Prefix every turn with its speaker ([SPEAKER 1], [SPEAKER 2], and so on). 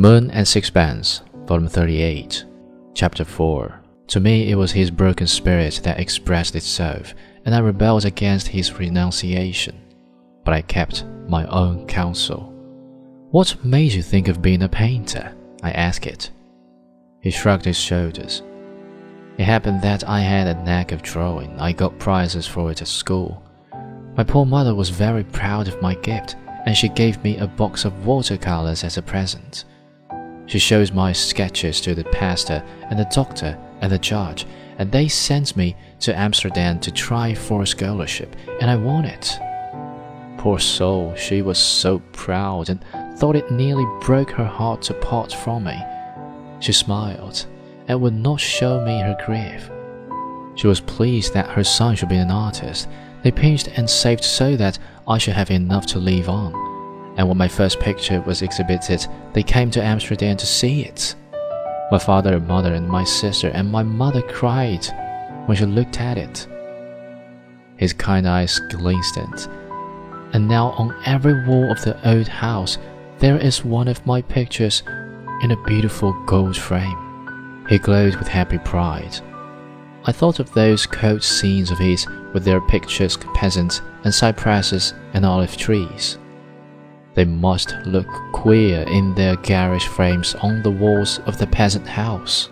[SPEAKER 1] Moon and Sixpence, Volume 38, Chapter 4. To me, it was his broken spirit that expressed itself, and I rebelled against his renunciation. But I kept my own counsel. What made you think of being a painter? I asked it. He shrugged his shoulders. It happened that I had a knack of drawing. I got prizes for it at school. My poor mother was very proud of my gift, and she gave me a box of watercolors as a present. She shows my sketches to the pastor and the doctor and the judge, and they sent me to Amsterdam to try for a scholarship, and I won it. Poor soul, she was so proud and thought it nearly broke her heart to part from me. She smiled and would not show me her grief. She was pleased that her son should be an artist. They pinched and saved so that I should have enough to live on. And when my first picture was exhibited, they came to Amsterdam to see it. My father and mother and my sister and my mother cried when she looked at it. His kind eyes glistened, and now on every wall of the old house there is one of my pictures in a beautiful gold frame. He glowed with happy pride. I thought of those cold scenes of his with their picturesque peasants and cypresses and olive trees. They must look queer in their garish frames on the walls of the peasant house.